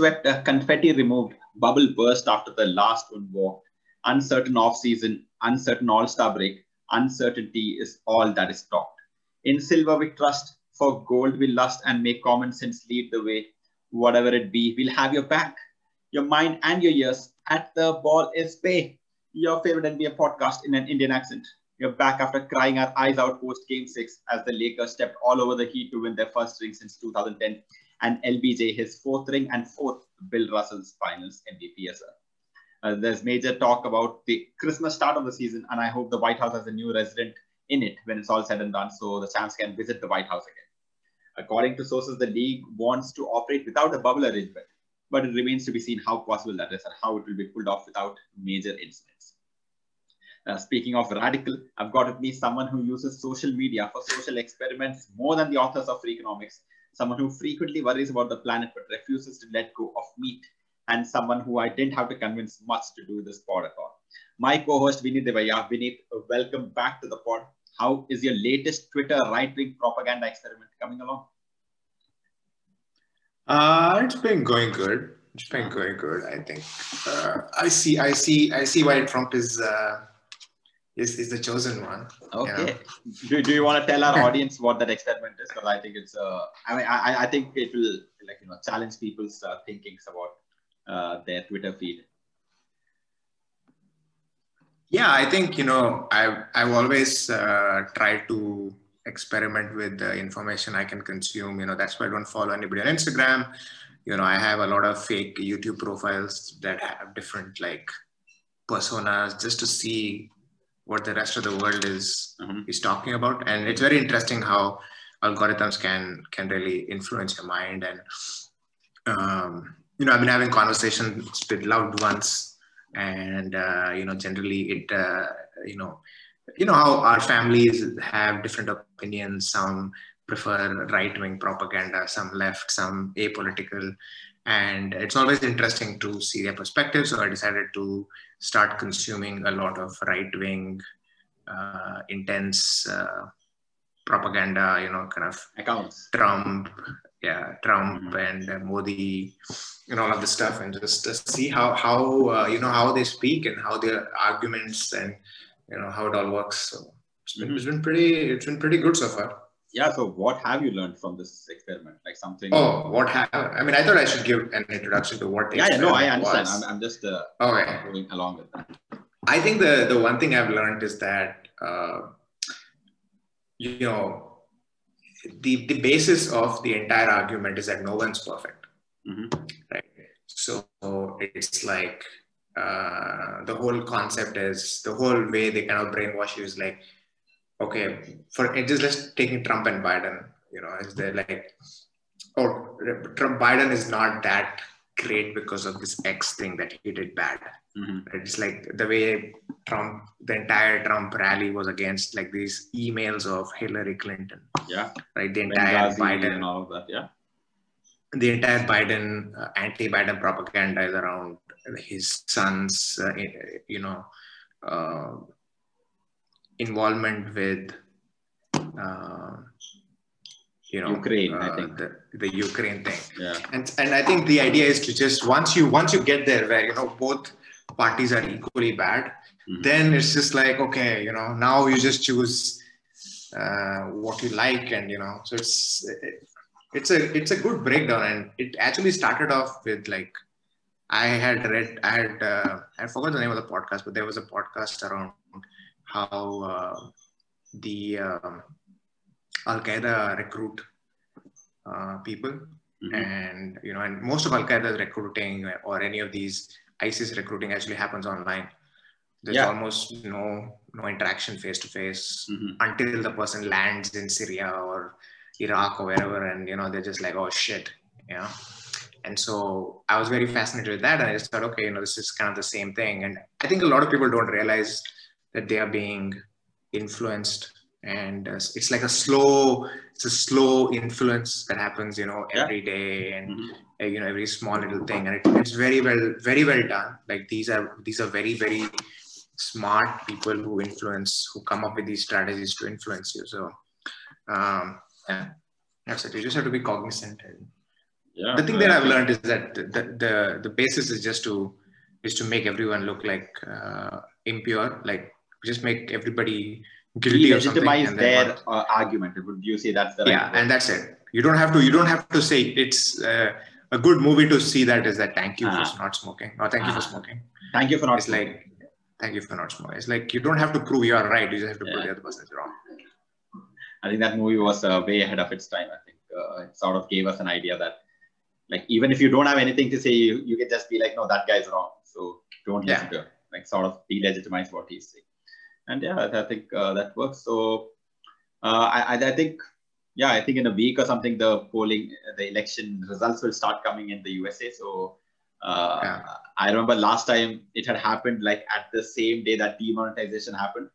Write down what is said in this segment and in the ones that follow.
swept, uh, confetti removed, bubble burst after the last one walked. Uncertain off-season, uncertain all-star break, uncertainty is all that is talked. In silver we trust, for gold we lust, and may common sense lead the way. Whatever it be, we'll have your back, your mind and your ears. At the ball is bay. Your favorite NBA podcast in an Indian accent. You're back after crying our eyes out post game six as the Lakers stepped all over the Heat to win their first ring since 2010 and LBJ his fourth ring and fourth Bill Russell's finals MVP as well. Uh, there's major talk about the Christmas start of the season, and I hope the White House has a new resident in it when it's all said and done, so the champs can visit the White House again. According to sources, the league wants to operate without a bubble arrangement, but it remains to be seen how possible that is and how it will be pulled off without major incidents. Uh, speaking of radical, I've got with me someone who uses social media for social experiments more than the authors of Freakonomics, someone who frequently worries about the planet but refuses to let go of meat and someone who I didn't have to convince much to do this pod at all. My co-host Vineet Devaya. Vineet, welcome back to the pod. How is your latest Twitter right-wing propaganda experiment coming along? Uh, it's been going good. It's been going good. I think. Uh, I see. I see. I see why Trump is uh, is is the chosen one. Okay. You know? do, do you want to tell our audience what that experiment is? Because I think it's. Uh, I mean, I, I think it will like you know challenge people's uh, thinkings about uh, their Twitter feed? Yeah, I think you know I've I've always uh, tried to experiment with the information I can consume. You know that's why I don't follow anybody on Instagram. You know I have a lot of fake YouTube profiles that have different like personas just to see what the rest of the world is mm-hmm. is talking about, and it's very interesting how algorithms can can really influence your mind and um, you know, I've been having conversations with loved ones, and uh, you know, generally it, uh, you know, you know how our families have different opinions. Some prefer right-wing propaganda, some left, some apolitical, and it's always interesting to see their perspective. So I decided to start consuming a lot of right-wing, uh, intense uh, propaganda. You know, kind of accounts. Trump, yeah, Trump mm-hmm. and uh, Modi and all of this stuff, and just, just see how how uh, you know how they speak and how their arguments and you know how it all works. So it's been, mm-hmm. it's been pretty it's been pretty good so far. Yeah. So what have you learned from this experiment? Like something? Oh, what have I mean? I thought I should give an introduction to what. The yeah, yeah. No, I understand. I'm, I'm just uh, okay. going along with that. I think the the one thing I've learned is that uh, you know the, the basis of the entire argument is that no one's perfect. Mm-hmm. Right. So it's like uh, the whole concept is the whole way they kind of brainwash you is like, okay, for it is just taking Trump and Biden, you know, is there like, oh, Trump Biden is not that great because of this X thing that he did bad. Mm-hmm. It's like the way Trump, the entire Trump rally was against like these emails of Hillary Clinton. Yeah. Right. The entire Biden and all of that. Yeah. The entire Biden uh, anti-Biden propaganda is around his son's, uh, you know, uh, involvement with, uh, you know, Ukraine. I uh, think the, the Ukraine thing. Yeah. And and I think the idea is to just once you once you get there, where you know both parties are equally bad, mm-hmm. then it's just like, okay, you know, now you just choose uh, what you like. And, you know, so it's, it, it's a, it's a good breakdown. And it actually started off with like, I had read, I had, uh, I forgot the name of the podcast, but there was a podcast around how uh, the um, Al Qaeda recruit uh, people, mm-hmm. and you know, and most of Al Qaeda's recruiting or any of these ISIS recruiting actually happens online. There's yeah. almost no no interaction face to face until the person lands in Syria or Iraq or wherever, and you know they're just like, oh shit, you know. And so I was very fascinated with that, and I just thought, okay, you know, this is kind of the same thing. And I think a lot of people don't realize that they are being influenced. And uh, it's like a slow it's a slow influence that happens you know every day and mm-hmm. uh, you know every small little thing. And it, it's very well very well done. Like these are these are very very smart people who influence who come up with these strategies to influence you. So um yeah. That's it you just have to be cognizant. And Yeah, the thing that I've learned is that the, the, the, the basis is just to is to make everyone look like uh, impure, like just make everybody guilty of something. delegitimize and their uh, argument. Would you say that's the right yeah, and that's it. You don't have to. You don't have to say it's uh, a good movie to see that is that thank you Ah. for not smoking or thank you for Ah. smoking. Thank you for not. It's like thank you for not smoking. It's like you don't have to prove you are right. You just have to prove the other person is wrong. I think that movie was uh, way ahead of its time. I think uh, it sort of gave us an idea that, like, even if you don't have anything to say, you, you can just be like, no, that guy's wrong. So don't listen Yeah. to him. Like, sort of delegitimize what he's saying. And yeah, I think uh, that works. So uh, I, I, think, yeah, I think in a week or something, the polling, the election results will start coming in the USA. So uh, Yeah. I remember last time it had happened like at the same day that demonetization happened.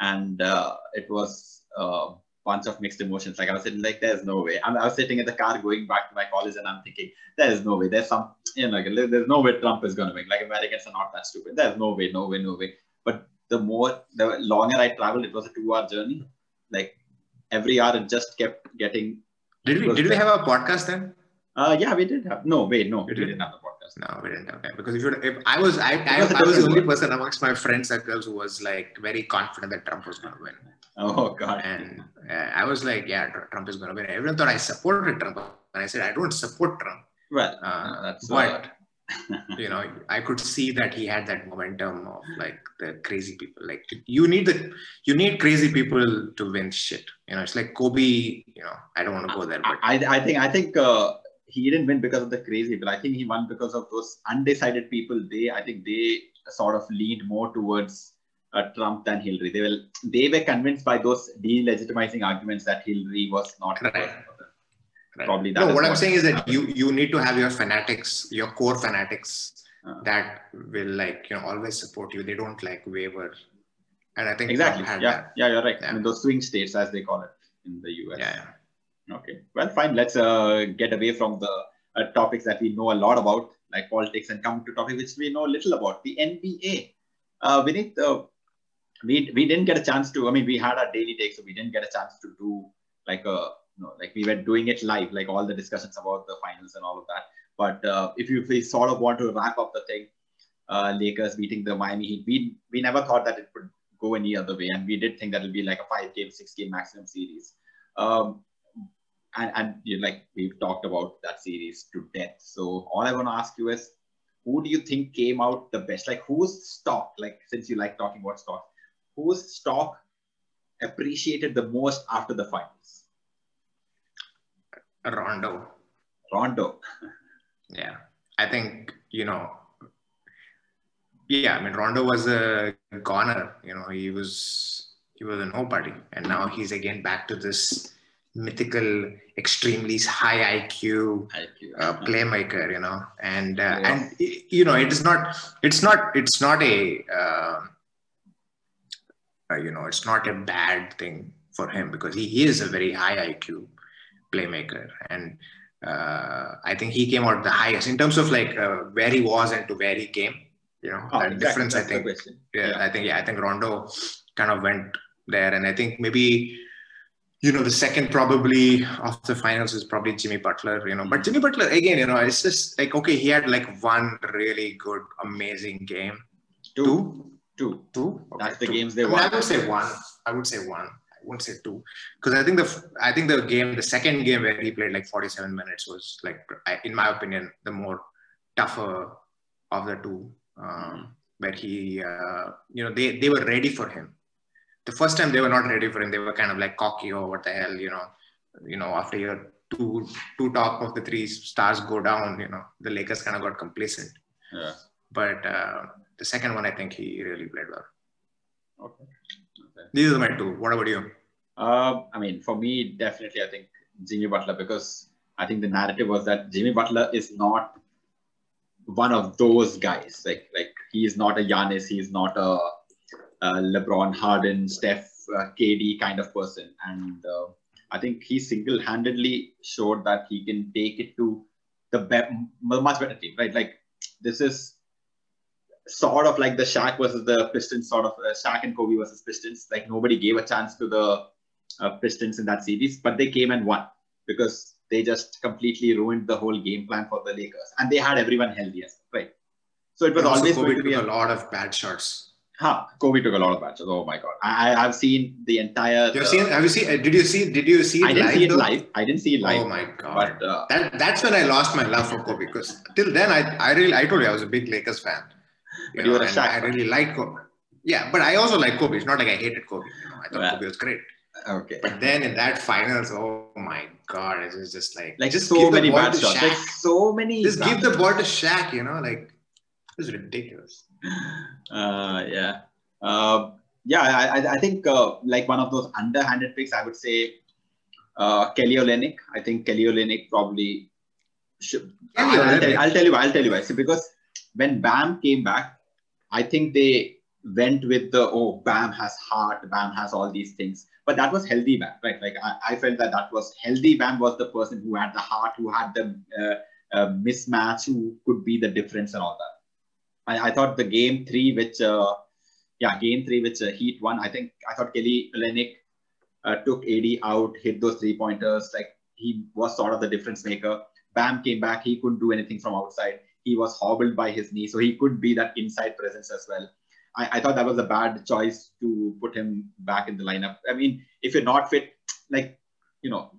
And uh, it was a bunch of mixed emotions. Like I was sitting like, there's no way. I, I was sitting in the car going back to my college and I'm thinking, there's no way. There's some, you know, like, there's no way Trump is going to win. Like Americans are not that stupid. There's no way, no way, no way. But the more, the longer I traveled, it was a two hour journey. Like every hour it just kept getting, Did we did we have a podcast then? uh, yeah, we did have, no, wait, no, we did? didn't have the podcast. No, we didn't have that because if you if I was I I, Because I was the only person amongst my friend circles who was like very confident that Trump was going to win, Oh God. and uh, I was like, yeah, Trump is going to win. Everyone thought I supported Trump, and I said I don't support Trump, Well, uh, that's, but uh, you know I could see that he had that momentum of like the crazy people. Like you need the you need crazy people to win shit. You know, it's like Kobe. You know, I don't want to go there, but I, I think I think uh, he didn't win because of the crazy but I think he won because of those undecided people. They I think they sort of leaned more towards uh, Trump than Hillary. They will they were convinced by those delegitimizing arguments that Hillary was not Right. Person for them. Right. Probably that no, is what I'm what- saying is that you you need to have your fanatics, your core fanatics Uh. that will like you know always support you. They don't like waver. And I think Exactly. Had Yeah, that. yeah, you're right. I mean, those swing states, as they call it in the US. Yeah, yeah. Okay. Well, fine. Let's uh, get away from the uh, topics that we know a lot about, like politics, and come to topics which we know little about. The NBA. Uh, Vinith, uh, we we didn't get a chance to. I mean, we had our daily take, so we didn't get a chance to do like a you like we were doing it live, like all the discussions about the finals and all of that. But uh, if you sort of want to wrap up the thing, uh, Lakers beating the Miami Heat, we we never thought that it would go any other way, and we did think that it'll be like a five game, six game maximum series. Um, and and you know, like we've talked about that series to death. So all I want to ask you is, who do you think came out the best? Like whose stock? Like since you like talking about stock, whose stock appreciated the most after the finals? Rondo. Rondo. Yeah. I think, you know, yeah, I mean Rondo was a goner, you know, he was he was a nobody. And now he's again back to this mythical, extremely high IQ uh, playmaker, you know, and uh, Yeah. and you know it is not it's not it's not a uh, uh, you know it's not a bad thing for him because he is a very high IQ playmaker and uh, I think he came out the highest in terms of like uh, where he was and to where he came. You know Oh, that exactly. difference. I That's the think yeah, Yeah. I think yeah, I think Rondo kind of went there, and I think maybe you know the second probably of the finals is probably Jimmy Butler. You know, but Jimmy Butler again, you know, it's just like okay, he had like one really good, amazing game. Two. Two. two. That's the two. games they won. I would say one. I would say one. I wouldn't say two because I think the I think the game, the second game where he played like 47 minutes was like, in my opinion, the more tougher of the two. Um, where he, uh, you know, they they were ready for him. The first time they were not ready for him. They were kind of like cocky or what the hell, you know. You know, after your two two top of the three stars go down, you know, the Lakers kind of got complacent. Yeah. But uh, the second one, I think he really played well. Okay. These are my two. What about you? Uh, I mean, for me, definitely, I think Jimmy Butler because I think the narrative was that Jimmy Butler is not one of those guys. Like, like he is not a Giannis, he is not a, a LeBron, Harden, Steph, uh, KD kind of person, and uh, I think he single-handedly showed that he can take it to the be- much better team. Right, like this is sort of like the Shaq versus the Pistons, sort of uh, Shaq and Kobe versus Pistons. Like nobody gave a chance to the uh, Pistons in that series, but they came and won because they just completely ruined the whole game plan for the Lakers, and they had everyone healthy as well, right? So it was also always Kobe going to be took a, a lot of bad shots. huh, Kobe took a lot of matches. Oh my god, I, I've seen the entire. You've uh, seen? Have you seen? uh, Did you see? Did you see it I didn't live? see it though? live. I didn't see it live. Oh my god! But uh, that that's when I lost my love for Kobe because till then I I really I told you I was a big Lakers fan. But you were a and Shaq I really liked Kobe. Yeah, but I also like Kobe. It's not like I hated Kobe. You know, I thought Yeah. Kobe was great. okay, But then in that finals, oh my god, it was just like like just so many bad shots. Shaq. Like so many. just give the ball to Shaq. You know, like it was ridiculous. uh, yeah, uh, yeah. I, I, think uh, like one of those underhanded picks, I would say uh, Kelly Olynyk. I think Kelly Olynyk probably should. Kelly I'll, I'll, tell. I'll tell you. why, I'll tell you why. See, because when Bam came back, I think they went with the oh Bam has heart, Bam has all these things. But that was healthy Bam, right? Like I, I felt that that was healthy Bam was the person who had the heart, who had the uh, uh, mismatch, who could be the difference and all that. I, I thought the game three, which uh, yeah, game three, which uh, Heat won. I think I thought Kelly Olynyk uh, took AD out, hit those three pointers. Like he was sort of the difference maker. Bam came back. He couldn't do anything from outside. He was hobbled by his knee, so he could be that inside presence as well. I, I thought that was a bad choice to put him back in the lineup. I mean, if you're not fit, like you know,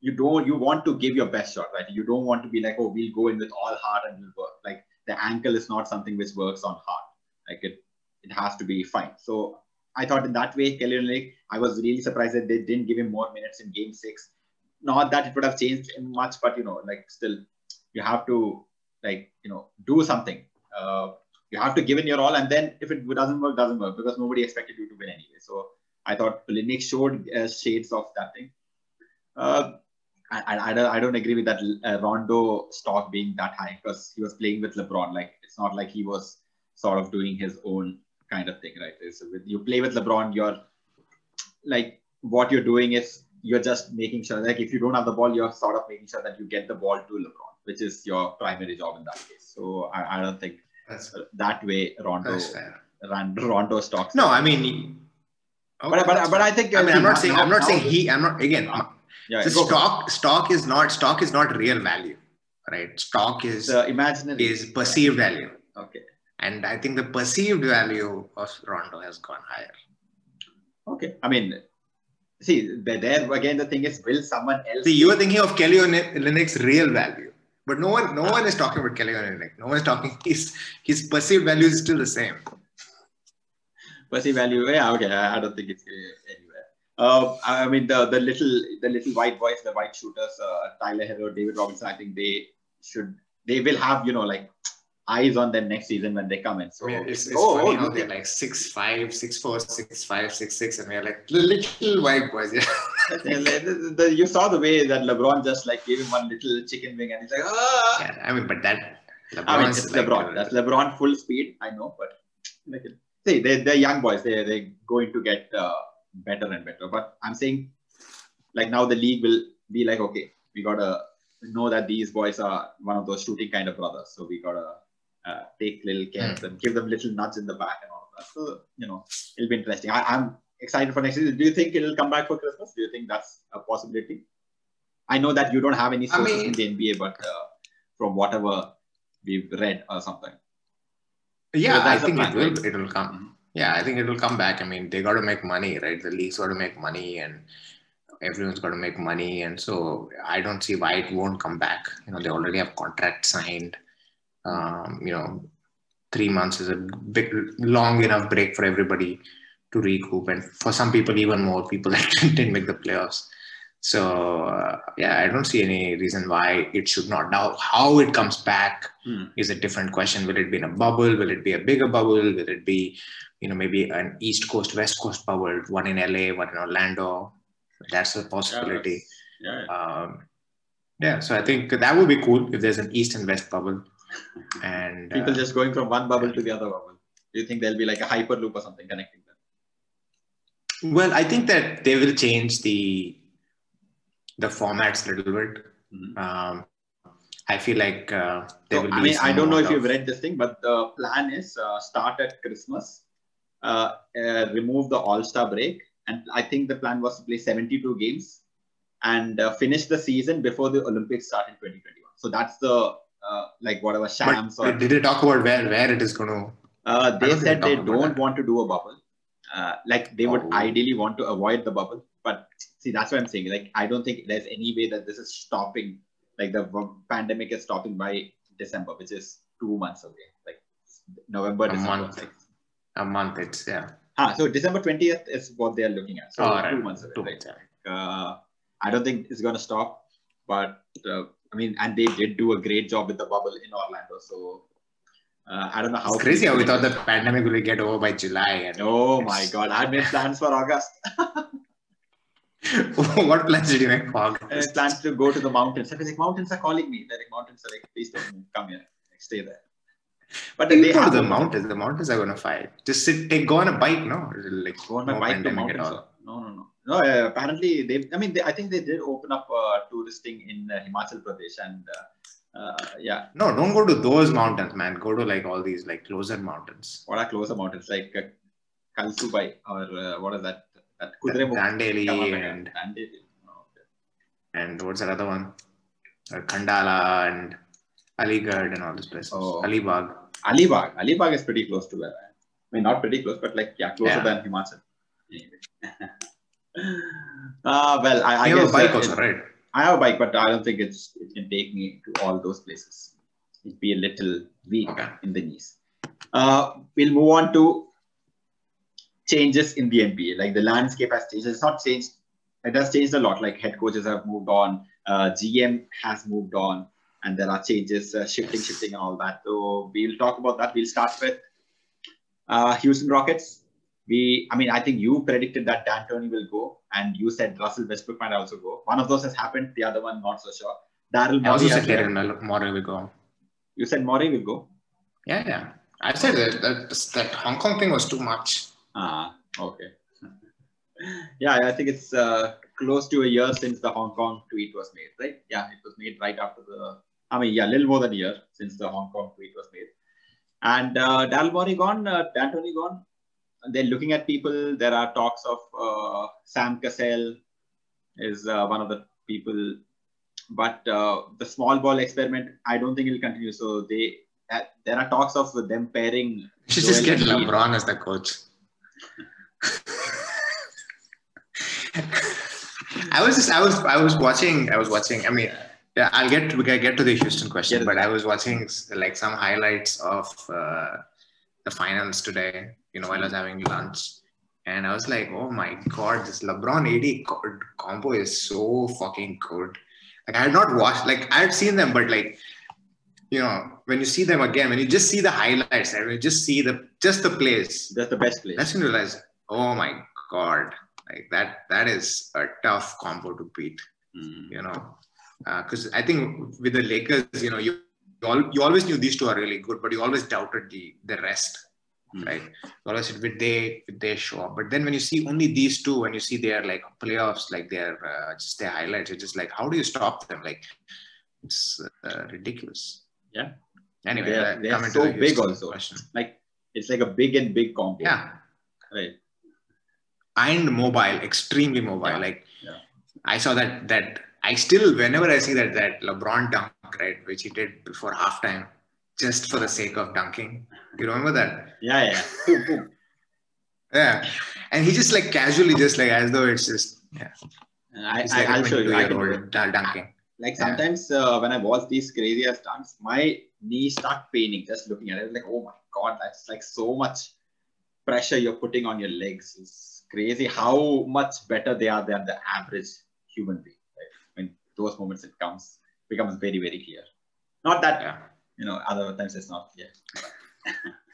you don't you want to give your best shot, right? You don't want to be like, oh, we'll go in with all heart and we'll work. Like the ankle is not something which works on heart. Like it, it has to be fine. So I thought in that way, Kelly Olynyk, I was really surprised that they didn't give him more minutes in Game Six. Not that it would have changed much, but you know, like still, you have to like you know do something. Uh, you have to give in your all, and then if it doesn't work, doesn't work because nobody expected you to win anyway. So I thought Olynyk showed uh, shades of that thing. Uh, I, I, I, don't, I don't agree with that uh, Rondo stock being that high because he was playing with LeBron. Like it's not like he was sort of doing his own kind of thing, right? It's with, you play with LeBron, you're like what you're doing is you're just making sure like if you don't have the ball, you're sort of making sure that you get the ball to LeBron, which is your primary job in that case. So I, I don't think That's that way Rondo Rondo stocks. No, I mean. but, but, but I think I mean, uh, I'm not saying I'm not saying he. I'm not again. Yeah, the go for stock stock is not stock is not real value, right? Stock is the imaginary is perceived value, Okay. and I think the perceived value of Rondo has gone higher. Okay. I mean, see, there there again, the thing is, will someone else? See, you are thinking of Kelly Olynyk's real value, but no one no one is talking about Kelly Olynyk. No one is talking. His his perceived value is still the same. perceive value. Yeah, okay. I, I don't think it's anywhere. Uh, I mean, the the little the little white boys, the white shooters, uh, Tyler Herro, David Robinson. I think they should they will have you know like eyes on them next season when they come in. So I mean, it's, it's oh, funny oh, how they're like six five, six four, six five, six six, and we're like little white boys. Yeah. you saw the way that LeBron just like gave him one little chicken wing, and he's like, ah. yeah, I mean, but that I mean, it's like, LeBron. That's LeBron full speed. I know, but like, see, they they're young boys. They they're going to get uh, better and better. But I'm saying, like now the league will be like, okay, we gotta know that these boys are one of those shooting kind of brothers. So we gotta uh, take little care of them, give them little nudge in the back and all of that. So you know, it'll be interesting. I, I'm excited for next season. Do you think it'll come back for Christmas? Do you think that's a possibility? I know that you don't have any I sources mean- in the NBA, but uh, from whatever we've read or something. Yeah, But I think plan, it will. right? It will come. Yeah, I think it will come back. I mean, they got to make money, right? The league's got to make money, and everyone's got to make money, and so I don't see why it won't come back. You know, they already have contracts signed. Um, you know, three months is a big, long enough break for everybody to recoup, and for some people, even more people that didn't make the playoffs. So uh, yeah, I don't see any reason why it should not. Now, how it comes back Hmm. is a different question. Will it be in a bubble? Will it be a bigger bubble? Will it be, you know, maybe an East Coast, West Coast bubble, one in LA, one in Orlando? That's a possibility. Yeah. Um, yeah, so I think that would be cool if there's an East and West bubble. And People uh, just going from one bubble to the other bubble. Do you think there'll be like a hyperloop or something connecting them? well, I think that they will change the the formats a little bit. Mhm. Um, I feel like uh, there So, will be. I mean, I don't know if amount you've read this thing, but the plan is uh, start at Christmas, uh, uh, remove the All Star break, and I think the plan was to play 72 games and uh, finish the season before the Olympics start in 2021. So that's the uh, like whatever shams But or did they talk about where where it is going to? uh, they said they they don't want to do a bubble. Uh, like they would Oh. ideally want to avoid the bubble, but see that's what I'm saying. Like I don't think there's any way that this is stopping. Like the pandemic is stopping by December, which is two months away. Like November, A December. month. Like, A month. It's yeah. ah, so December 20th is what they are looking at. So Oh, two right. months away. Two right? months, yeah. uh, I don't think it's gonna stop. But uh, I mean, and they did do a great job with the bubble in Orlando. So uh, I don't know how It's crazy how we thought the pandemic will get over by July. And Oh my god! I had made plans for August. what plans did you make for I August? had plans to go to the mountains. I was like, mountains are calling me. They're like, mountains are like, please don't come here, like, stay there. But You they go to the mountains. The mountains are going to fight. Just sit, take, go on a bike, no? Like Go on a bike to mountains. all. No, no, no. No, uh, apparently they. I mean, they, I think they did open up uh, touristing in uh, Himachal Pradesh, and uh, uh, yeah, No, don't go to those mountains, man. Go to like all these like closer mountains. what are closer mountains like uh, Kalsubai or uh, what is that? That Kudremukh. Dandeli and Dandeli. Oh, okay. and what's that other one? Uh, Khandala and Aligarh and all these places. Oh. Alibag. Alibag. Alibag is pretty close to where I am. I mean, not pretty close, but like, yeah, closer Yeah. than Himachal. Anyway. uh, well, I, I you have a bike uh, also, right? I have a bike, but I don't think it's it can take me to all those places. It'd be a little weak Okay. in the knees. Uh, we'll move on to changes in the NBA. Like the landscape has changed. It's not changed. It has changed a lot. Like head coaches have moved on. Uh, GM has moved on, and there are changes, uh, shifting, shifting, and all that. So we'll talk about that. We'll start with uh, Houston Rockets. We, I mean, I think you predicted that D'Antoni will go, and you said Russell Westbrook might also go. One of those has happened. The other one, not so sure. Daryl I also said has left. Daryl Morey will go. You said Morey will go. Yeah, yeah. I said that, that that Hong Kong thing was too much. Ah, okay. yeah, I think it's uh, close to a year since the Hong Kong tweet was made, right? Yeah, it was made right after the. I mean, yeah, a little more than a year since the Hong Kong tweet was made. And uh, Daryl Morey gone, uh, D'Antoni gone. They're looking at people. There are talks of uh, Sam Cassell is uh, one of the people, but uh, the small ball experiment, I don't think it will continue. So they, uh, there are talks of them pairing. You should just Joel get Embiid. LeBron as the coach. I was just I was I was watching I was watching I mean yeah I'll get to, we can get to the Houston question Get it. but I was watching like some highlights of uh, the finals today you know while I was having lunch and I was like oh my god this LeBron AD combo is so fucking good like I had not watched like I had seen them but like you know when you see them again when you just see the highlights and you just see the just the plays That's the best place. that's when you realize, oh my god, like that that is a tough combo to beat, Mm. you know. Because I think with the Lakers, you know, you you, al- you always knew these two are really good, but you always doubted the the rest. Right? You always said, would they would they show up? But then when you see only these two, when you see their like playoffs, like their uh, just their highlights, you're just like, how do you stop them? Like it's uh, ridiculous. Yeah. Anyway, They are- uh, they are so to the big also. question. Like it's like a big and big combo. Yeah, Right. and mobile, extremely mobile. Yeah. Like Yeah. I saw that that I still whenever I see that that LeBron dunk, right, which he did before halftime, just for the sake of dunking. You remember that? Yeah, yeah. Yeah. And he just like casually just like as though it's just yeah. I, It's I, I'll show you. I can do it. dunking. Like Yeah. sometimes uh, when I watch these crazy ass stunts, my knees start paining just looking at it. Like, oh my god, that's like so much pressure you're putting on your legs. It's crazy how much better they are than the average human being. Right? When those moments it comes becomes very very clear. Not that Yeah. You know other times it's not clear.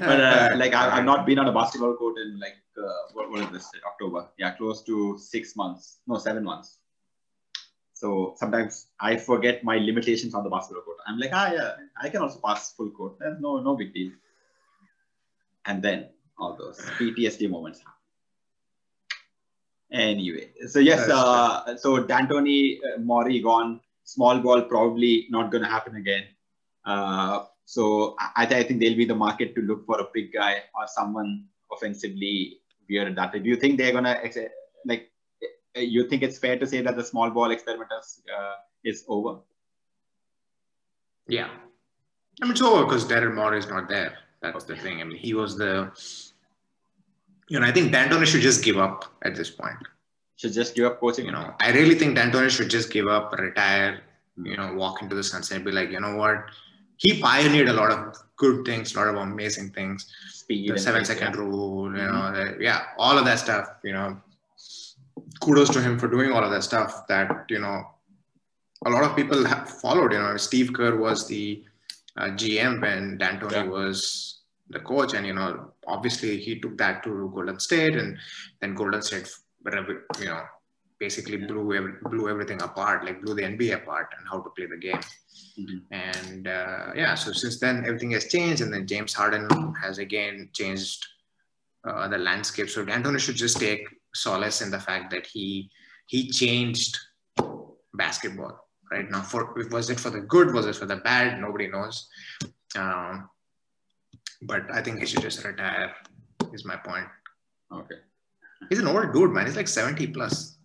but uh, like I, I've not been on a basketball court in like uh, what, what is this October? Yeah, close to six months. No, seven months. So sometimes I forget my limitations on the basketball court. I'm like, ah, yeah, I can also pass full court. There's no no big deal. And then all those PTSD moments happen. Anyway, so yes, uh, so D'Antoni, uh, Morey gone. Small ball probably not going to happen again. Uh, so I, I think they'll be the market to look for a big guy or someone offensively weird that. Do you think they're gonna ex- like you think it's fair to say that the small ball experiment is, uh, is over? Yeah. I mean, it's over because Daryl Morey is not there. That's the thing. I mean, he was the, you know, I think D'Antoni should just give up at this point. Should just give up coaching? You know, I really think D'Antoni should just give up, retire, you know, walk into the sunset and be like, you know what? He pioneered a lot of good things, a lot of amazing things. Speed the seven second yeah. rule, you know, mm-hmm. the, yeah, all of that stuff, you know. Kudos to him for doing all of that stuff that, you know, a lot of people have followed. You know, Steve Kerr was the uh, GM when D'Antoni yeah. was the coach, and you know, obviously he took that to Golden State, and then Golden State, you know, basically blew blew everything apart, like blew the NBA apart and how to play the game. Mm-hmm. And uh, yeah, so since then everything has changed, and then James Harden has again changed uh, the landscape. So D'Antoni should just take solace in the fact that he he changed basketball right now. For was it for the good? Was it for the bad? Nobody knows. Um, but I think he should just retire. Is my point. Okay. He's an old dude, man. He's like seventy plus.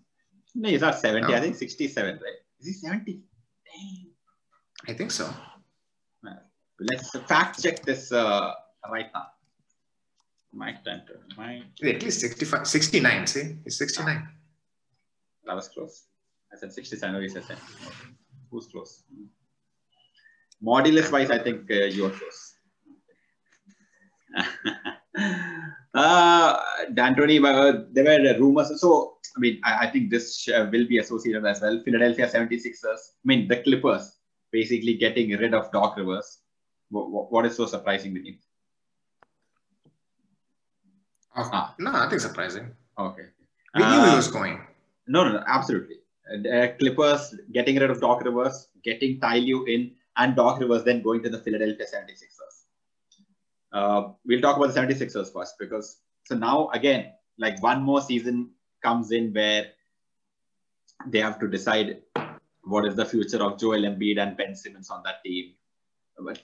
No, he's not seventy. No. I think sixty-seven, right? Is he seventy? Damn. I think so. Let's fact check this uh, right now. Mike D'Antoni. Mike. At least 65, 69, see? He's 69. That was close. I said 67, he said 10. Who's close? Modulus wise, I think uh, you're close. uh, D'Antoni, uh, there were rumors. So, I mean, I, I think this will be associated as well. Philadelphia 76ers, I mean, the Clippers basically getting rid of Doc Rivers. what, what is so surprising with him? Oh, ah. No, nothing surprising. Okay. We knew he was going. No, no, no absolutely uh, Clippers getting rid of Doc Rivers, getting Ty Lue in, and Doc Rivers then going to the Philadelphia 76ers. Uh, we'll talk about the 76ers first because so now again, like one more season comes in where they have to decide what is the future of Joel Embiid and Ben Simmons on that team.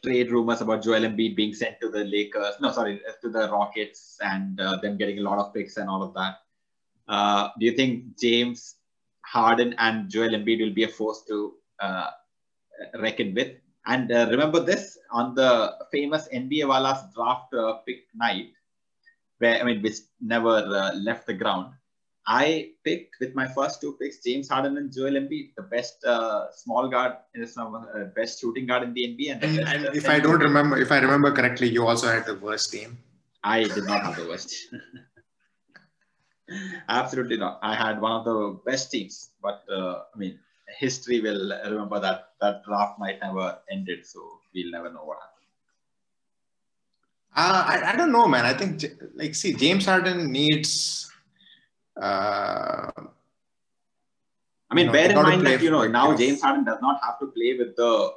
Trade rumors about Joel Embiid being sent to the Lakers, no, sorry, to the Rockets, and uh, them getting a lot of picks and all of that. Uh, do you think James Harden and Joel Embiid will be a force to uh, reckon with. And uh, remember this on the famous NBA Walla's draft uh, pick night, where I mean, which never uh, left the ground. I picked with my first two picks James Harden and Joel Embiid, the best uh, small guard, uh, best shooting guard in the NBA. And, and, and if I don't remember, if I remember correctly, you also had the worst team. I did not have the worst. Absolutely not. I had one of the best teams, but uh, I mean, history will remember that that draft might never ended, so we'll never know what happened. Uh, I, I don't know, man. I think like see, James Harden needs. Uh, I mean, you know, bear in mind that you know now James Harden does not have to play with the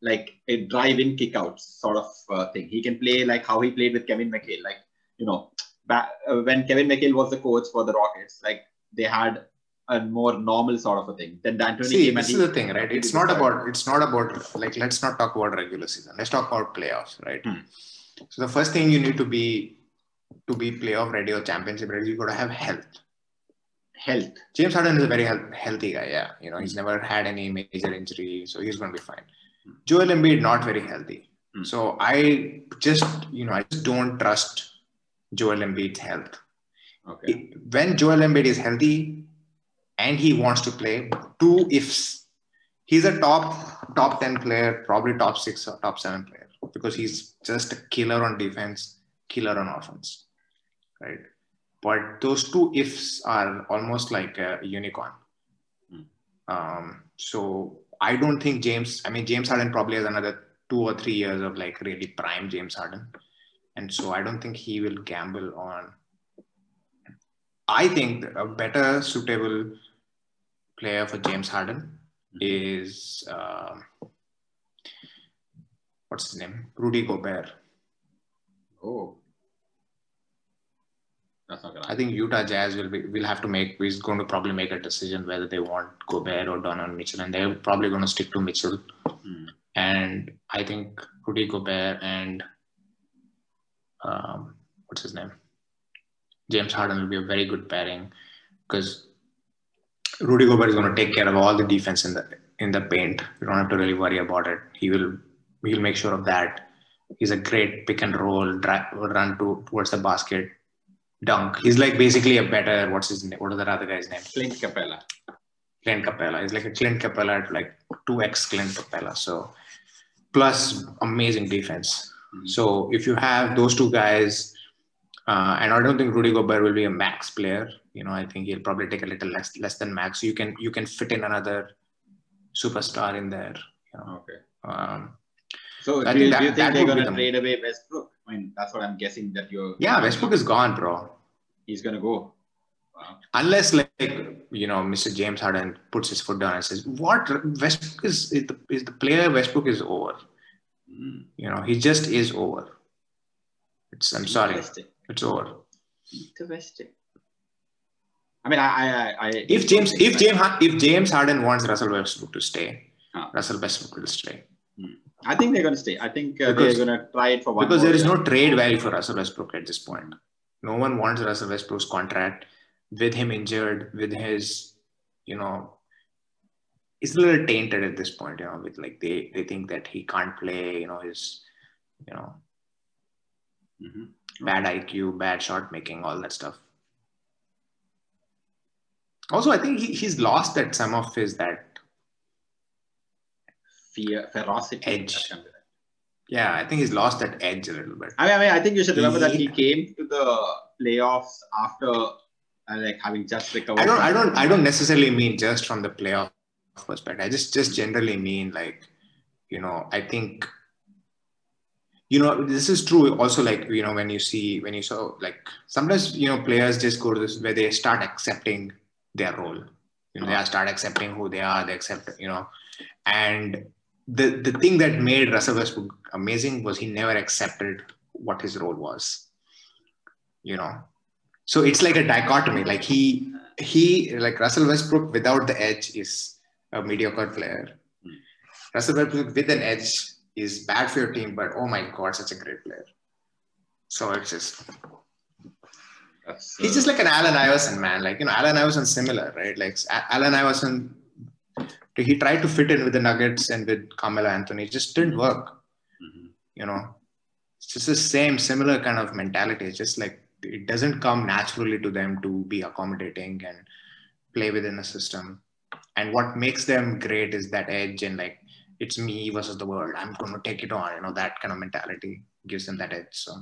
like a drive-in kick-out sort of uh, thing. He can play like how he played with Kevin McHale, like you know back uh, when Kevin McHale was the coach for the Rockets, like they had a more normal sort of a thing. Then D'Antoni See, this is the thing, right? It's not about it's not about like let's not talk about regular season. Let's talk about playoffs, right? Hmm. So the first thing you need to be to be playoff ready or championship ready, you got to have health. Health. James Harden is a very health, healthy guy. Yeah, you know he's never had any major injury, so he's going to be fine. Hmm. Joel Embiid not very healthy. Hmm. So I just you know I just don't trust Joel Embiid's health. Okay. When Joel Embiid is healthy and he wants to play, two ifs. He's a top top 10 player, probably top six or top seven player because he's just a killer on defense, killer on offense. Right. But those two ifs are almost like a unicorn. Hmm. Um, so I don't think James, I mean, James Harden probably has another two or three years of like really prime James Harden and so I don't think he will gamble on. I think a better suitable player for James Harden is uh, what's his name? Rudy Gobert. Oh, that's not gonna. I think Utah Jazz will be will have to make. Is going to probably make a decision whether they want Gobert or Donovan Mitchell, and they're probably going to stick to Mitchell. Hmm. And I think Rudy Gobert and um, what's his name? James Harden will be a very good pairing. because Rudy Gobert is going to take care of all the defense in the in the paint. You don't have to really worry about it. He will he'll make sure of that. He's a great pick and roll, drive, run to towards the basket, dunk. He's like basically a better what's his name? What is that other guy's name? Clint Capela. Clint Capela. He's like a Clint Capela, like two x Clint Capela. So plus amazing defense. Mm-hmm. So if you have those two guys, uh, and I don't think Rudy Gobert will be a max player. You know, I think he'll probably take a little less less than max. So you can you can fit in another superstar in there. You know? Okay. Um, so do, you, that, do you think they're going to trade away Westbrook? I mean, that's what I'm guessing that you're. Yeah, Westbrook is gone, bro. He's going to go. Wow. Unless, like, you know, Mr. James Harden puts his foot down and says, "What Westbrook is is the, is the player Westbrook is over." Mm. You know, he just is over. It's. I'm sorry. It's over. Interesting. I mean, I, I, I if James, if James, if James Harden wants Russell Westbrook to stay, huh. Russell Westbrook will stay. Hmm. I think they're going to stay. I think uh, because, they're going to try it for one. Because there is no trade value for Russell Westbrook at this point. No one wants Russell Westbrook's contract with him injured, with his, you know, it's a little tainted at this point. You know, with like they they think that he can't play. You know, his, you know, mm-hmm. bad IQ, bad shot making, all that stuff. Also, I think he, he's lost that some of his that fear, ferocity, edge. Yeah, I think he's lost that edge a little bit. I mean, I, mean, I think you should remember he, that he came to the playoffs after uh, like having just recovered. I don't, I don't, I don't necessarily mean just from the playoff perspective. I just, just generally mean like, you know, I think you know this is true also like you know when you see when you saw like sometimes you know players just go to this where they start accepting their role you know they start accepting who they are they accept you know and the the thing that made Russell Westbrook amazing was he never accepted what his role was. You know, so it's like a dichotomy. Like he he like Russell Westbrook without the edge is a mediocre player. Mm. Russell Westbrook with an edge is bad for your team, but oh my god, such a great player. So it's just That's, uh... he's just like an Allen Iverson man. Like you know, Allen Iverson similar, right? Like Allen Iverson he tried to fit in with the Nuggets and with Carmelo Anthony. It just didn't work. Mm-hmm. You know, it's just the same, similar kind of mentality. It's just like it doesn't come naturally to them to be accommodating and play within the system. And what makes them great is that edge and like it's me versus the world. I'm going to take it on. You know, that kind of mentality gives them that edge. So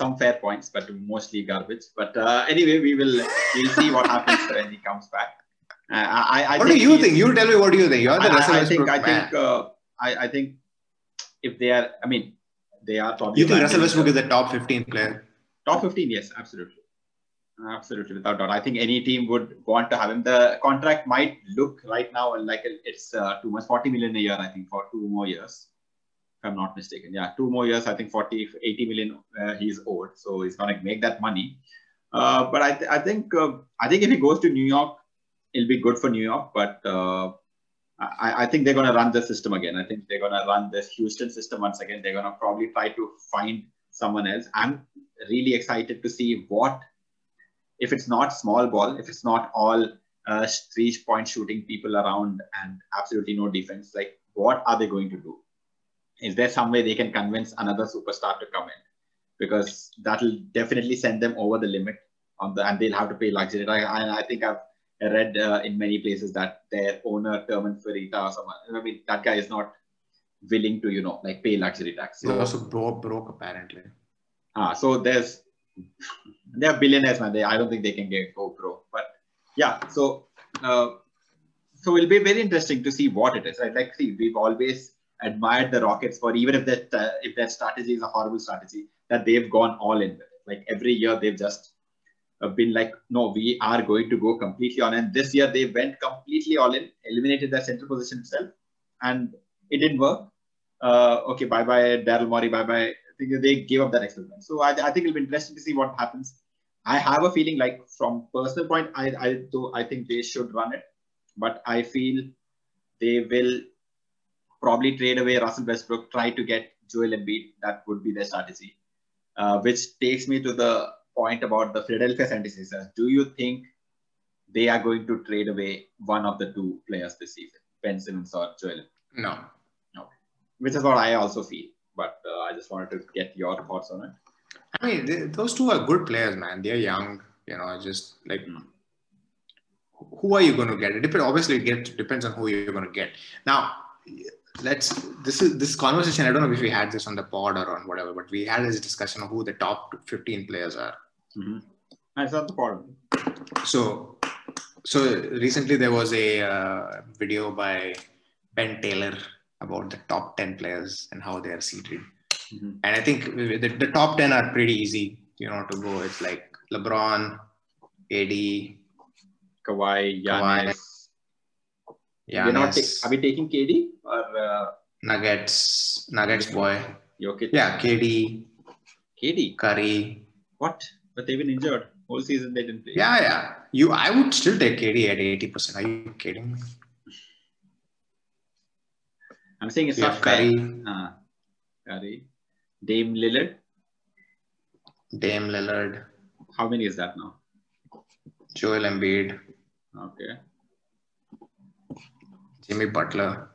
some fair points, but mostly garbage. But uh, anyway, we will we'll see what happens when he comes back. Uh, I, I what do you think? You tell me what do you think? You're the I, I think I think uh, I, I think if they are, I mean, they are probably. You think Russell Westbrook is the top 15 player? Top 15, yes, absolutely. Absolutely, without doubt. I think any team would want to have him. The contract might look right now like it's uh, too much 40 million a year, I think, for two more years. I'm not mistaken. Yeah, two more years, I think 40, 80 million uh, he's owed. So he's going to make that money. Uh, but I, th- I think uh, I think if he goes to New York, it'll be good for New York, but uh, I, I, think they're going to run the system again. I think they're going to run this Houston system once again. They're going to probably try to find someone else. I'm really excited to see what, if it's not small ball, if it's not all uh, three point shooting people around and absolutely no defense, like what are they going to do? Is there some way they can convince another superstar to come in? Because that'll definitely send them over the limit on the, and they'll have to pay luxury. I, I think I've read uh, in many places that their owner, Tilman Fertitta or someone, I mean, that guy is not willing to, you know, like pay luxury tax. So, He's also broke, broke apparently. Ah, so there's, they're billionaires, man. They, I don't think they can get go broke. But yeah, so, uh, so it'll be very interesting to see what it is, right? Like, see, we've always admired the Rockets for even if that uh, if their strategy is a horrible strategy, that they've gone all in. Like every year, they've just been like, no, we are going to go completely on. And this year they went completely all in, eliminated their center position itself, and it didn't work. Uh, okay, bye bye, Daryl Morey, bye bye. I think they gave up that experiment. So I, I think it'll be interesting to see what happens. I have a feeling like from personal point, I I do I think they should run it, but I feel they will probably trade away Russell Westbrook, try to get Joel Embiid. That would be their strategy. Uh, which takes me to the point about the Philadelphia 76ers. Do you think they are going to trade away one of the two players this season, Ben Simmons or Joel? No. No. Which is what I also feel. But uh, I just wanted to get your thoughts on it. I mean, they, those two are good players, man. They're young, you know, just like Mm. who are you going to get? It depends. Obviously, it gets, depends on who you're going to get. Now, let's. This is this conversation. I don't know if we had this on the pod or on whatever, but we had this discussion of who the top 15 players are. Mm-hmm. That's not the problem. So, so recently there was a uh, video by Ben Taylor about the top 10 players and how they are seated. Mhm. And I think the, the top 10 are pretty easy, you know, to go. It's like LeBron, AD, Kawhi, Kawhi, Giannis. We're not Giannis, ta- are we taking KD or uh, Nuggets, Nuggets boy. Jokic? Yeah, KD, KD. Curry. What? But they've been injured. Whole season they didn't play. Yeah, yeah. You, I would still take KD at 80%. Are you kidding me? I'm saying it's You not fair. Curry, Uh, Curry. Dame Lillard. Dame Lillard, How many is that now? Joel Embiid, Okay. Jimmy Butler.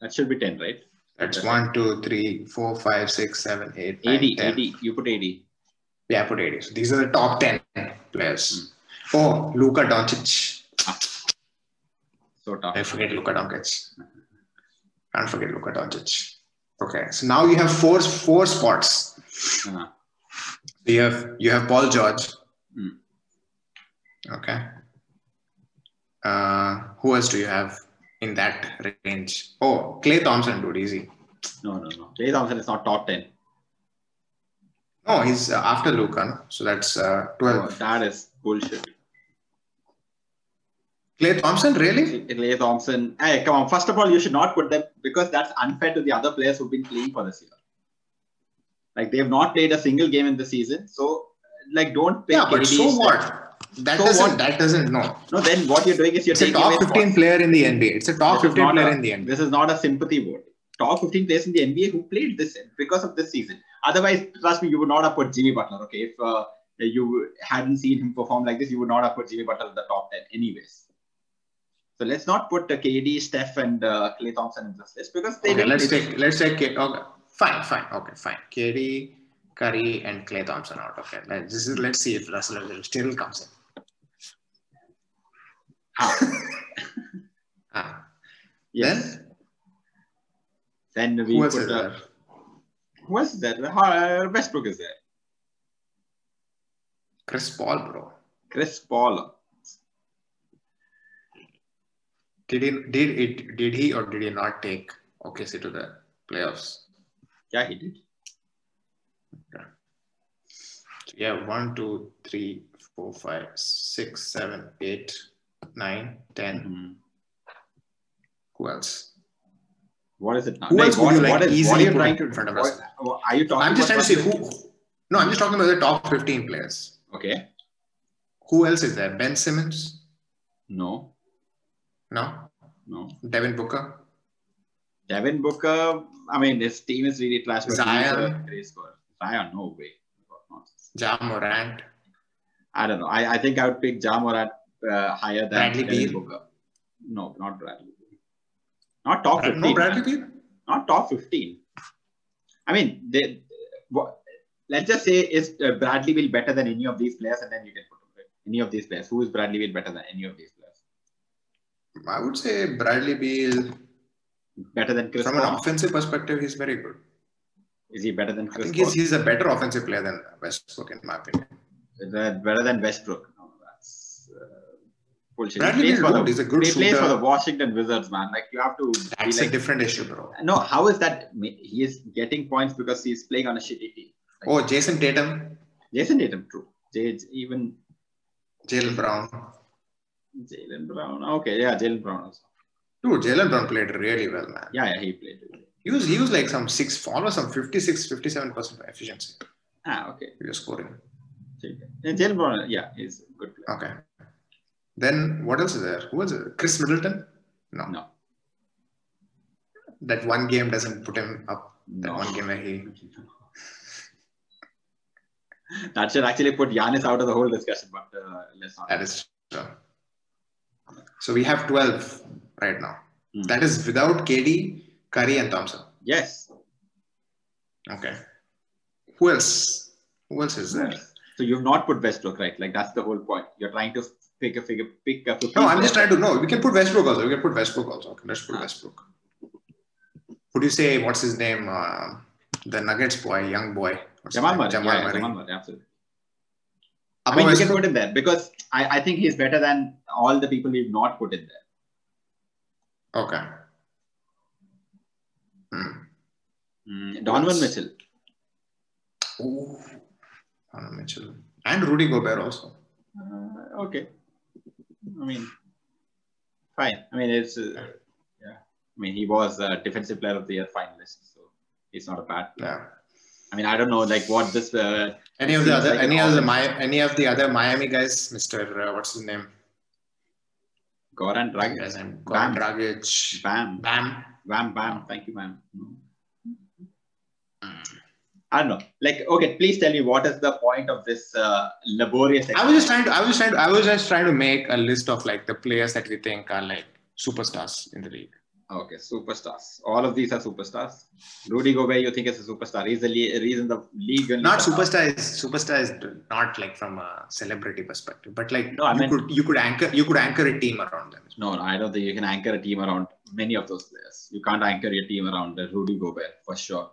That should be 10, right? That's Okay. one, two, three, four, five, six, seven, eight, 80, nine, 10. 80. You put 80. Yeah, put 80. So these are the top 10 players. Oh, Luka Doncic. So tough. I forget Luka Doncic. Can't forget Luka Doncic. Okay, so now you have four four spots. Uh, You have you have Paul George. Hmm. Okay. Uh, who else do you have in that range? Oh, Klay Thompson, dude, easy. no, no, no. Klay Thompson is not top 10. No, he's uh, after Luka, no? so that's uh, Oh, 12. that is bullshit. Klay Thompson, really? Klay Thompson. Hey, come on. First of all, you should not put them because that's unfair to the other players who've been playing for this year. Like they have not played a single game in the season, so like don't pick Yeah, but KD so what? That So doesn't. what? That doesn't. No, No, then what you're doing is you're it's a top 15 spots. player in the NBA. It's a top This 15 player a- in the NBA. This is not a sympathy vote. Top 15 players in the NBA who played this because of this season. Otherwise, trust me, you would not have put Jimmy Butler. Okay, if uh, you hadn't seen him perform like this, you would not have put Jimmy Butler in the top 10, anyways. So let's not put uh, KD, Steph, and uh, Klay Thompson in this list because they Okay, let's take let's take K- okay, fine, fine, okay, fine. KD, Curry, and Klay Thompson out. Okay, let's this is, let's see if Russell still comes in. Ah, Ah, yes. Then, we who else put is uh, there? who else is there? Uh, Westbrook is there. Chris Paul, bro. Chris Paul. Did he did it did he or did he not take OKC to the playoffs? Yeah, he did. So yeah, one, two, three, four, five, six, seven, eight, nine, ten. Mhm. Who else? What is it now? Who Like, else would you like what is, what easily you put in front of us? what- Are you talking I'm just trying to see what- who. No, I'm just talking about the top 15 players. Okay. Who else is there? Ben Simmons? No, No. no. Devin Booker? Devin Booker, I mean, his team is really trash. Zion. Zion, no way. Ja Morant? I don't know. I, I think I would pick Ja Morant uh, higher than Bradley Devin Beal? Booker. No, not Bradley. Beal. Not top 15. No, Bradley. Beal? Not top 15. I mean, they, what, let's just say is uh, Bradley Beal better than any of these players, and then you can put him any of these players. Who is Bradley Beal better than any of these players? I would say Bradley Beal, Better than Chris from an offensive perspective, he's very good. Is he better than I think Paul? he's, he's a better offensive player than Westbrook, in my opinion. Better than Westbrook? Bullshit. Bradley he plays, for the, a good he plays shooter. for the Washington Wizards, man. Like you have to That's like, a different issue, bro. no. How is that? He is getting points because he's playing on a shitty team. Oh, Jayson Tatum, Jayson Tatum, true. J- even Jaylen Brown. Jaylen Brown. Okay, yeah, Jaylen Brown also. Dude, Jaylen Brown played really well, man. Yeah, yeah, he played. really. He was, he was like some six, almost some 56, 57% efficiency. Ah, okay. He was scoring. Yeah, Jaylen Brown, yeah, he's a good player. Okay. Then what else is there? Who was it? Khris Middleton? No. No, That one game doesn't put him up. That no. one game where he. that should actually put Giannis out of the whole discussion, but uh, let's not. That is true. So we have 12 right now. Hmm. That is without KD, Curry, and Thompson. Yes. Okay. Who else? Who else is there? So you've not put Westbrook, right? Like that's the whole point. You're trying to pick a figure, pick a. No, I'm just trying to know. We can put Westbrook also. We can put Westbrook also. Okay, let's put Ah. Westbrook. Would you say what's his name? Uh, the Nuggets boy, young boy. What's Jamal? Murray. Jamal yeah, Murray. Jamal Murray, absolutely. I mean, you can put him there because I, I think he's better than all the people we've not put in there. Okay. Hmm. Mm, Donovan Mitchell. Ooh. Donovan Mitchell. And Rudy Gobert also. Uh, okay. I mean, fine. I mean, it's uh, yeah. I mean, he was a defensive player of the year finalist, so he's not a bad. Yeah. I mean, I don't know like what this. Uh, Any of the other, like any of the, Mi- any of the other Miami guys, Mister, uh, what's his name? Goran Dragic. Bam. Goran Dragic. Bam, Bam. bam, bam. Thank you, ma'am. I don't know. Like, okay, please tell me what is the point of this uh, laborious? I was just trying to. I was trying. To, I was just trying to make a list of like the players that we think are like superstars in the league. Okay, superstars. All of these are superstars. Rudy Gobert, you think is a superstar? He's the le- reason the league. Not superstar is superstar is not like from a celebrity perspective, but like No, I you meant- could you could anchor you could anchor a team around them. No, no, I don't think you can anchor a team around many of those players. You can't anchor your team around Rudy Gobert for sure.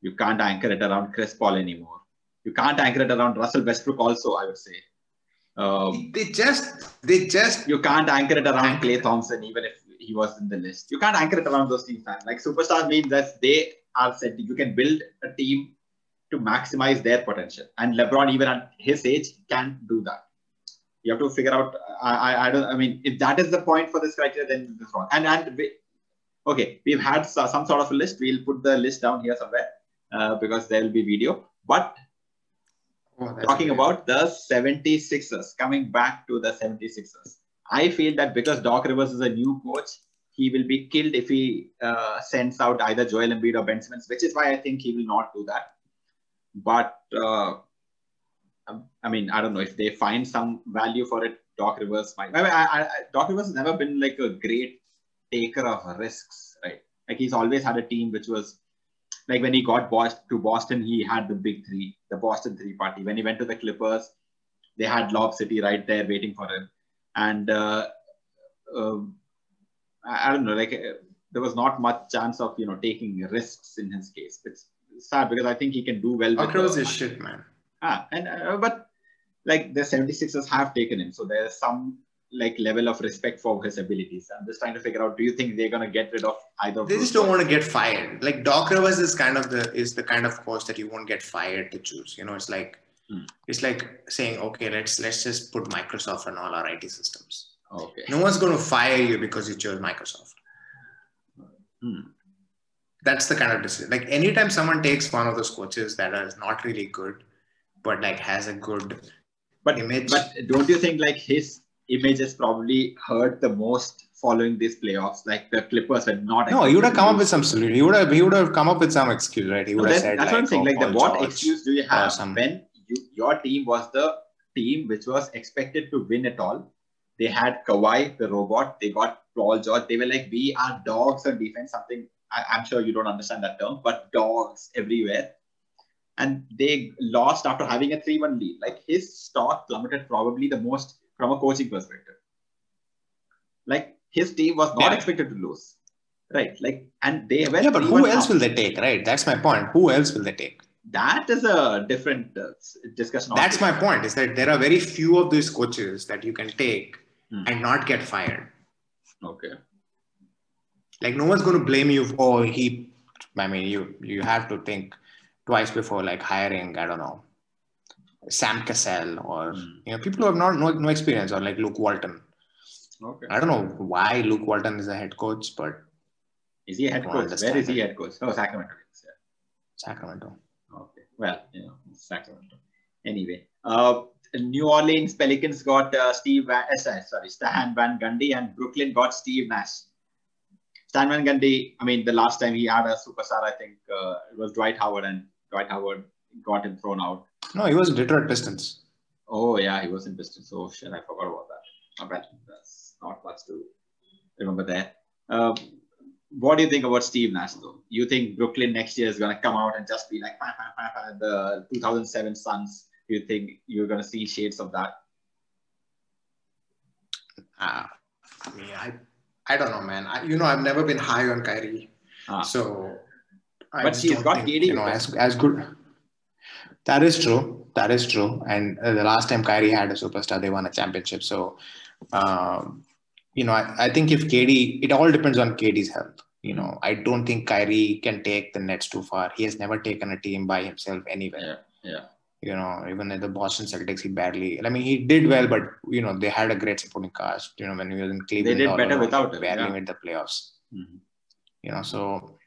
You can't anchor it around Chris Paul anymore. You can't anchor it around Russell Westbrook also, I would say. Um, They just they just you can't anchor it around Klay Thompson, even if he was in the list. You can't anchor it around those teams. Man. Like superstars means that they are set. You can build a team to maximize their potential. And LeBron, even at his age, can't do that. You have to figure out. I, I, I don't. I mean, if that is the point for this criteria, then it's wrong. And and we, okay, we've had some sort of a list. We'll put the list down here somewhere uh, because there will be video. But Oh, talking great. about the 76ers, coming back to the 76ers. I feel that because Doc Rivers is a new coach, he will be killed if he uh, sends out either Joel Embiid or Ben Simmons, which is why I think he will not do that. But uh, um, I mean, I don't know if they find some value for it. Doc Rivers might. I mean, I, I, Doc Rivers has never been like a great taker of risks, right? Like he's always had a team which was like when he got Boston to Boston, he had the big three, the Boston three party. When he went to the Clippers, they had Lob City right there waiting for him. And uh, um, I, don't know, like uh, there was not much chance of you know taking risks in his case. It's sad because I think he can do well. with Doc Rivers the- is shit, man. Ah, and uh, but like the 76ers have taken him, so there's some like level of respect for his abilities. I'm just trying to figure out: Do you think they're gonna get rid of either? They just don't want to get fired. Like Doc Rivers is kind of the is the kind of course that you won't get fired to choose. You know, it's like Hmm. it's like saying, okay, let's let's just put Microsoft on all our IT systems. Okay. No one's going to fire you because you chose Microsoft. Hmm. That's the kind of decision. Like anytime someone takes one of those coaches that is not really good, but like has a good But image. but don't you think like his image is probably hurt the most following these playoffs? Like the Clippers were not. no, he would have come up with some solution. He would have he would have come up with some excuse, right? He would lose. have said that- that's what I'm saying. oh, Like the what excuse do you have some- when you, your team was the team which was expected to win it all? They had Kawhi, the robot. They got Paul George. They were like, we are dogs on defense. Something I, I'm sure you don't understand that term, but dogs everywhere. And they lost after having a 3 1 lead. Like his stock plummeted probably the most from a coaching perspective. Like his team was not Yeah. expected to lose. Right. Like, and they were. Yeah, but who else will they take, right? That's my point. Who else will they take? That is a different uh, discussion. That's my point. Is that there are very few of these coaches that you can take Hmm. and not get fired. Okay. Like no one's going to blame you. For, oh, he. I mean, you you have to think twice before like hiring. I don't know, Sam Cassell or Hmm. you know people who have not no, no experience or like Luke Walton. Okay. I don't know why Luke Walton is a head coach, but Is he a head coach? Where is he head coach? Oh, Sacramento. Yeah. Sacramento. Okay. Well, you know, Sacramento. Anyway, uh, New Orleans Pelicans got uh, Steve Van, uh, sorry, sorry, Stan Van Gundy, and Brooklyn got Steve Nash. Stan Van Gundy, I mean, the last time he had a superstar, I think uh, it was Dwight Howard, and Dwight Howard got him thrown out. No, he was in Detroit Pistons. Oh yeah, he was in Pistons. Oh shit, I forgot about that. Not bad. That's not much to remember there. Um, what do you think about Steve Nash though? You think Brooklyn next year is gonna come out and just be like bah, bah, bah, the 2007 Suns? You think you're gonna see shades of that? Uh, I mean, I, I don't know, man. I, you know, I've never been high on Kyrie, Ah. so. I But just he's don't got think, KD You know, as as good. That is true. That is true. And uh, the last time Kyrie had a superstar, they won a championship. So, um, you know, I, I think if KD, it all depends on KD's health. You know, I don't think Kyrie can take the Nets too far. He has never taken a team by himself anywhere. Yeah, yeah. You know, even at the Boston Celtics, he barely. I mean, he did well, but you know, they had a great supporting cast. You know, when he was in Cleveland, they did better without him, Barely yeah. made the playoffs. Mhm. You know, so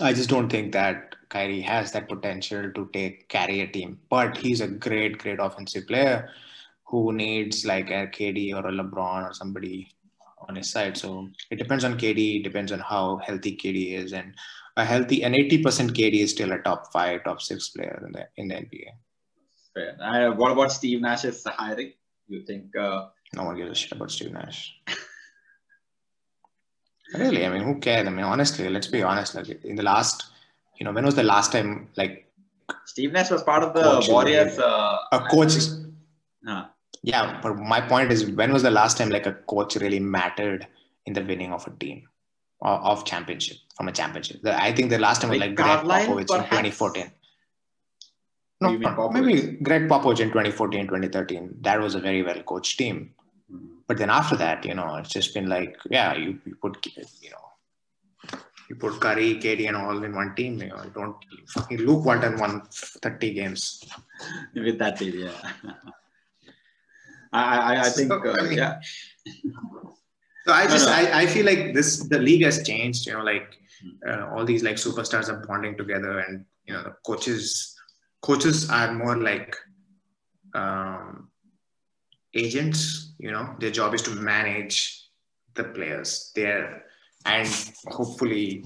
I just don't think that Kyrie has that potential to take carry a team. But he's a great, great offensive player who needs like a KD or a LeBron or somebody on his side. So it depends on KD, depends on how healthy KD is, and a healthy an 80% KD is still a top five, top six player in the in the NBA. Fair. Uh, what about Steve Nash's hiring? You think? Uh, No one gives a shit about Steve Nash. really, I mean, who cares? I mean, honestly, let's be honest. Like in the last, you know, when was the last time like Steve Nash was part of the Warriors. Uh, a coach? uh, Yeah, but my point is, when was the last time like a coach really mattered in the winning of a team or of championship from a championship? I think the last time was Like like Gregg Popovich in 2014. No, You mean Popovich? maybe Gregg Popovich in 2014, 2013. That was a very well coached team. But then after that, you know, it's just been like, yeah, you, you put, you know, you put Curry, KD, and all in one team. You know, you don't fucking Luke Walton won 30 games. with that deal, yeah. I, I, I think, So, uh, I mean, yeah. So I No, just no. I, I feel like this the league has changed. You know, like uh, all these like superstars are bonding together, and you know the coaches coaches are more like um, agents. You know, their job is to manage the players there, and hopefully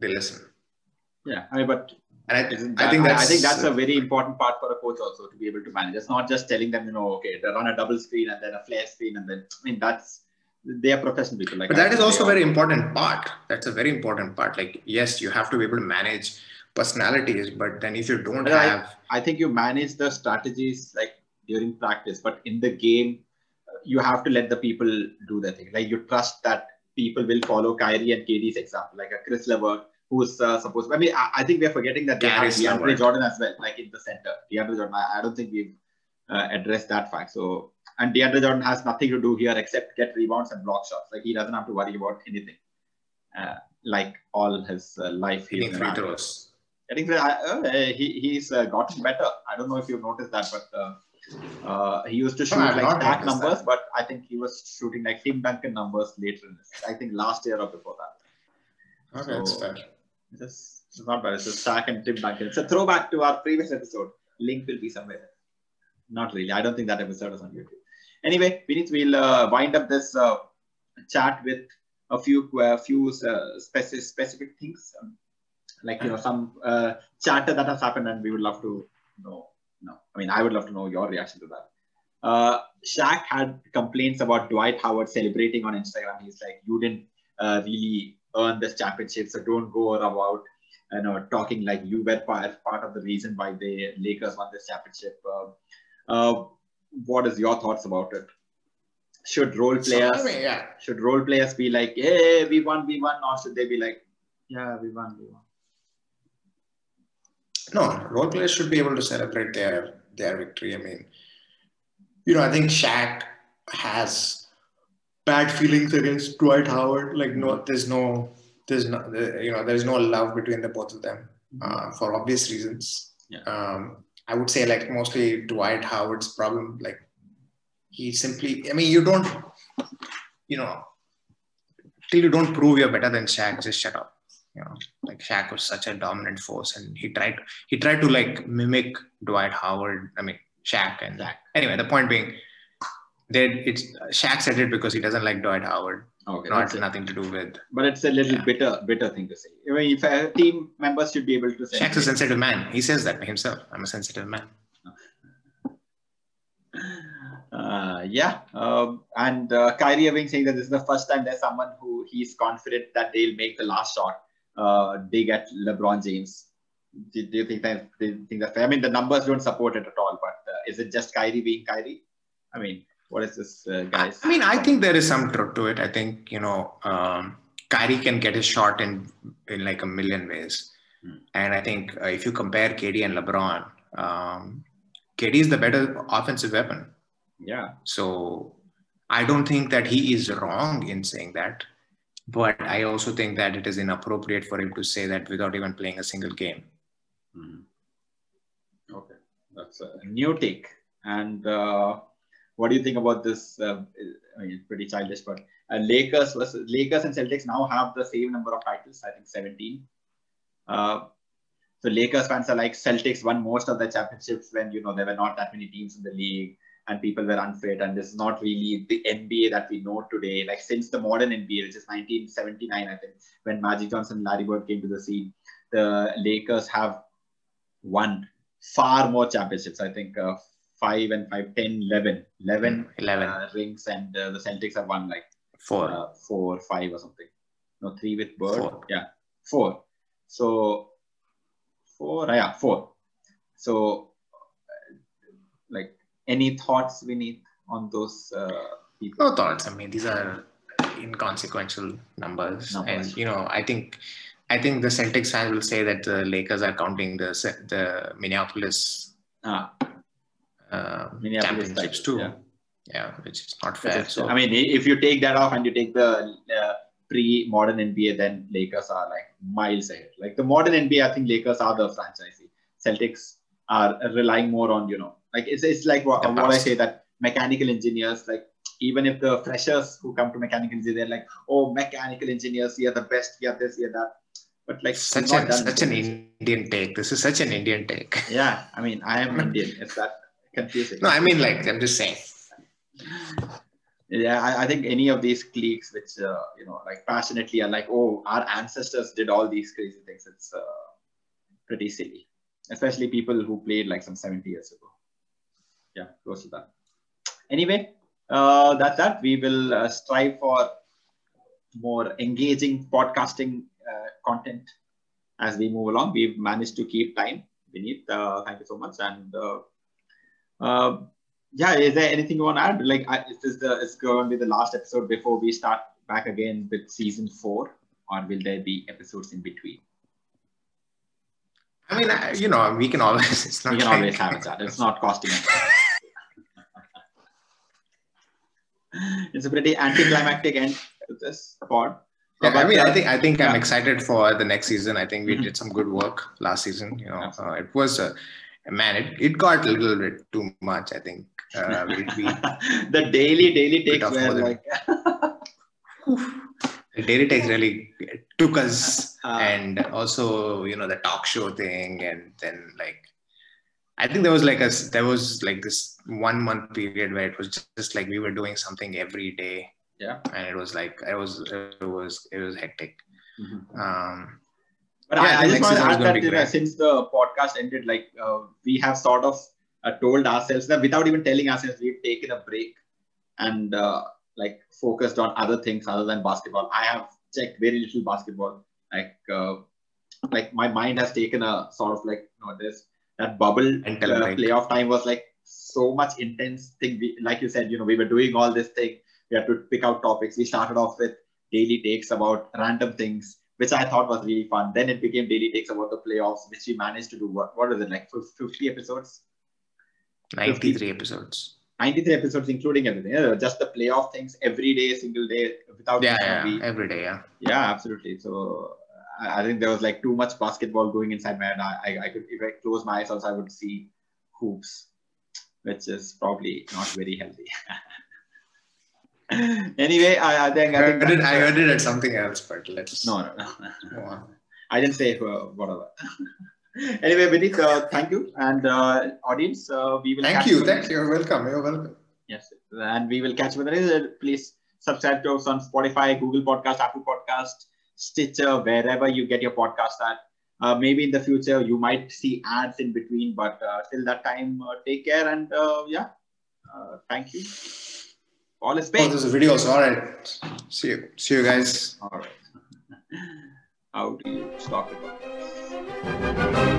they listen. Yeah, I mean, but And I, isn't I think that's I think that's a very important part for a coach also to be able to manage. It's not just telling them, you know, okay, they're on a double screen and then a flare screen, and then I mean that's they are professional people. Like But I that is also a very important part. That's a very important part. Like, yes, you have to be able to manage personalities, but then if you don't But I- have, I think you manage the strategies like during practice, but in the game, you have to let the people do their thing. Like you trust that people will follow Kyrie and KD's example, like a Caris LeVert, who's uh, supposed. I mean, I, I think we're forgetting that they have DeAndre Jordan as well, like in the center. DeAndre Jordan. I, I don't think we've uh, addressed that fact. So, and DeAndre Jordan has nothing to do here except get rebounds and block shots. Like he doesn't have to worry about anything. Uh, like all his uh, life, he's been free throws. I think that, uh, he he's uh, gotten better. I don't know if you've noticed that, but uh, uh, he used to shoot like stack numbers, that. but I think he was shooting like Tim Duncan numbers later in this. I think last year or before that. Okay, that's So- fair. It's, just, it's not bad. It's a stack and Tim Duncan. It's a throwback to our previous episode. Link will be somewhere. Not really. I don't think that episode is on YouTube. Anyway, Vinith, we'll uh, wind up this uh, chat with a few a few uh, specific specific things, um, like you know some uh, chatter that has happened, and we would love to know. No, I mean I would love to know your reaction to that. Uh, Shaq had complaints about Dwight Howard celebrating on Instagram. He's like, you didn't uh, really earn this championship, so don't go about you know talking like you were part, part of the reason why the Lakers won this championship. Uh, uh, what is your thoughts about it? Should role players mean, yeah. should role players be like, hey, we won, we won, or should they be like, yeah, we won, we won? No, role players should be able to celebrate their their victory. I mean, you know, I think Shaq has bad feelings against Dwight Howard. Like, no, there's no, there's no, you know, there's no love between the both of them uh, for obvious reasons. Yeah. Um, I would say like mostly Dwight Howard's problem. Like, he simply, I mean, you don't, you know, till you don't prove you're better than Shaq, just shut up. You know, like Shaq was such a dominant force, and he tried he tried to like mimic Dwight Howard. I mean, Shaq and Zach. Anyway, the point being, that it's Shaq said it because he doesn't like Dwight Howard, Okay, not nothing to do with. but it's a little Yeah. bitter, bitter thing to say. I mean, if a team members should be able to say, Shaq's a sensitive man. He says that himself. I'm a sensitive man. Uh, yeah, um, and uh, Kyrie Irving saying that this is the first time there's someone who he's confident that they'll make the last shot. Uh, they get LeBron James. Do, do, you think that? Do you think that? I mean, the numbers don't support it at all. But uh, is it just Kyrie being Kyrie? I mean, what is this, uh, guys? I mean, I think there is some truth to it. I think you know, um, Kyrie can get his shot in in like a million ways, Hmm. and I think uh, if you compare KD and LeBron, um, KD is the better offensive weapon. Yeah, So I don't think that he is wrong in saying that, but I also think that it is inappropriate for him to say that without even playing a single game. Mhm. Okay, that's a new take. And uh, what do you think about this? Uh, I mean, it's pretty childish, but uh, Lakers versus Lakers and Celtics now have the same number of titles. I think 17. Uh, so Lakers fans are like Celtics won most of the championships when you know there were not that many teams in the league and people were unfit and this is not really the NBA that we know today. Like since the modern NBA, which is 1979, I think, when Magic Johnson and Larry Bird came to the scene, the Lakers have won far more championships. I think uh, five and five, 10, 11, 11, 11, uh, rings, and uh, the Celtics have won like 4. uh, four, five, or something. No, three with Bird. Four. Yeah, four. So four, yeah, four. So, uh, like, any thoughts, Vinith, on those uh, people? no thoughts. I mean, these are inconsequential numbers, Numbers. and you know, I think, I think the Celtics fans will say that the Lakers are counting the the Minneapolis Ah, uh, Minneapolis championships too. yeah. Yeah. which is not fair. is- So I mean, if you take that off and you take the uh, pre-modern NBA, then Lakers are like miles ahead. Like the modern NBA, I think Lakers are the franchisee. Celtics are relying more on you know, like it's it's like what, what I say that mechanical engineers, like even if the freshers who come to mechanical engineering, they're like, oh, mechanical engineers, are the best, are this, are that. But like such an such an. Indian take. This is such an Indian take. yeah. I mean, I am Indian. It's that confusing. No, I mean like I'm just saying. yeah I, I think any of these cliques which uh, you know like passionately are like oh our ancestors did all these crazy things it's uh, pretty silly especially people who played like some 70 years ago yeah close to that anyway uh, that's that we will uh, strive for more engaging podcasting uh, content as we move along we've managed to keep time beneath uh, thank you so much and uh, uh, yeah, is there anything you want to add? Like, I, is this the it's going to be the last episode before we start back again with season four, or will there be episodes in between? I mean, I, you know, we can always. It's not We can like- always have chat. It's not costing us. It's a pretty anticlimactic end to this pod. Yeah, I mean, uh, I think I think I'm excited for the next season. I think we Mhm. did some good work last season. You know, uh, it was uh, man, it, it got a little bit too much. I think uh, we, we the daily daily takes were like the daily takes really took us, Uh, and also you know the talk show thing, and then like I think there was like a there was like this one month period where it was just, just like we were doing something every day. Yeah. and it was like it was it was it was hectic. Mhm. Um, But Yeah, I I, just want to add that you know, since the podcast ended, like uh, we have sort of uh, told ourselves that without even telling ourselves, we've taken a break and uh, like focused on other things other than basketball. I have checked very little basketball. Like, uh, like my mind has taken a sort of like you know this that bubble Mental uh, playoff time was like so much intense thing. We, like you said, you know, we were doing all this thing. We had to pick out topics. We started off with daily takes about random things, which I thought was really fun. Then it became daily takes about the playoffs, which we managed to do. What, what is it like? fif- 50 episodes, 93 episodes. 93 episodes, including everything. Just the playoff things every day, single day, without Yeah, yeah, every day. Yeah. Yeah, absolutely. So I, think there was like too much basketball going inside my head. I, I, I could, if I close my eyes, also I would see hoops, which is probably not very healthy. anyway, I, I think I I heard, it, I heard it at something else, but let's no, no, no. I didn't say uh, whatever. anyway, Vinith, uh, thank you, and uh, audience, uh, we will. Thank catch you. Thank you. You're welcome. You're welcome. Yes, and we will catch you with the next. Please subscribe to us on Spotify, Google Podcast, Apple Podcast, Stitcher, wherever you get your podcast at. Uh, maybe in the future you might see ads in between, but uh, till that time, uh, take care and uh, yeah, uh, thank you. All is paid. Oh, there's a video. So, all right. See you. See you guys. All right. How do you stop it?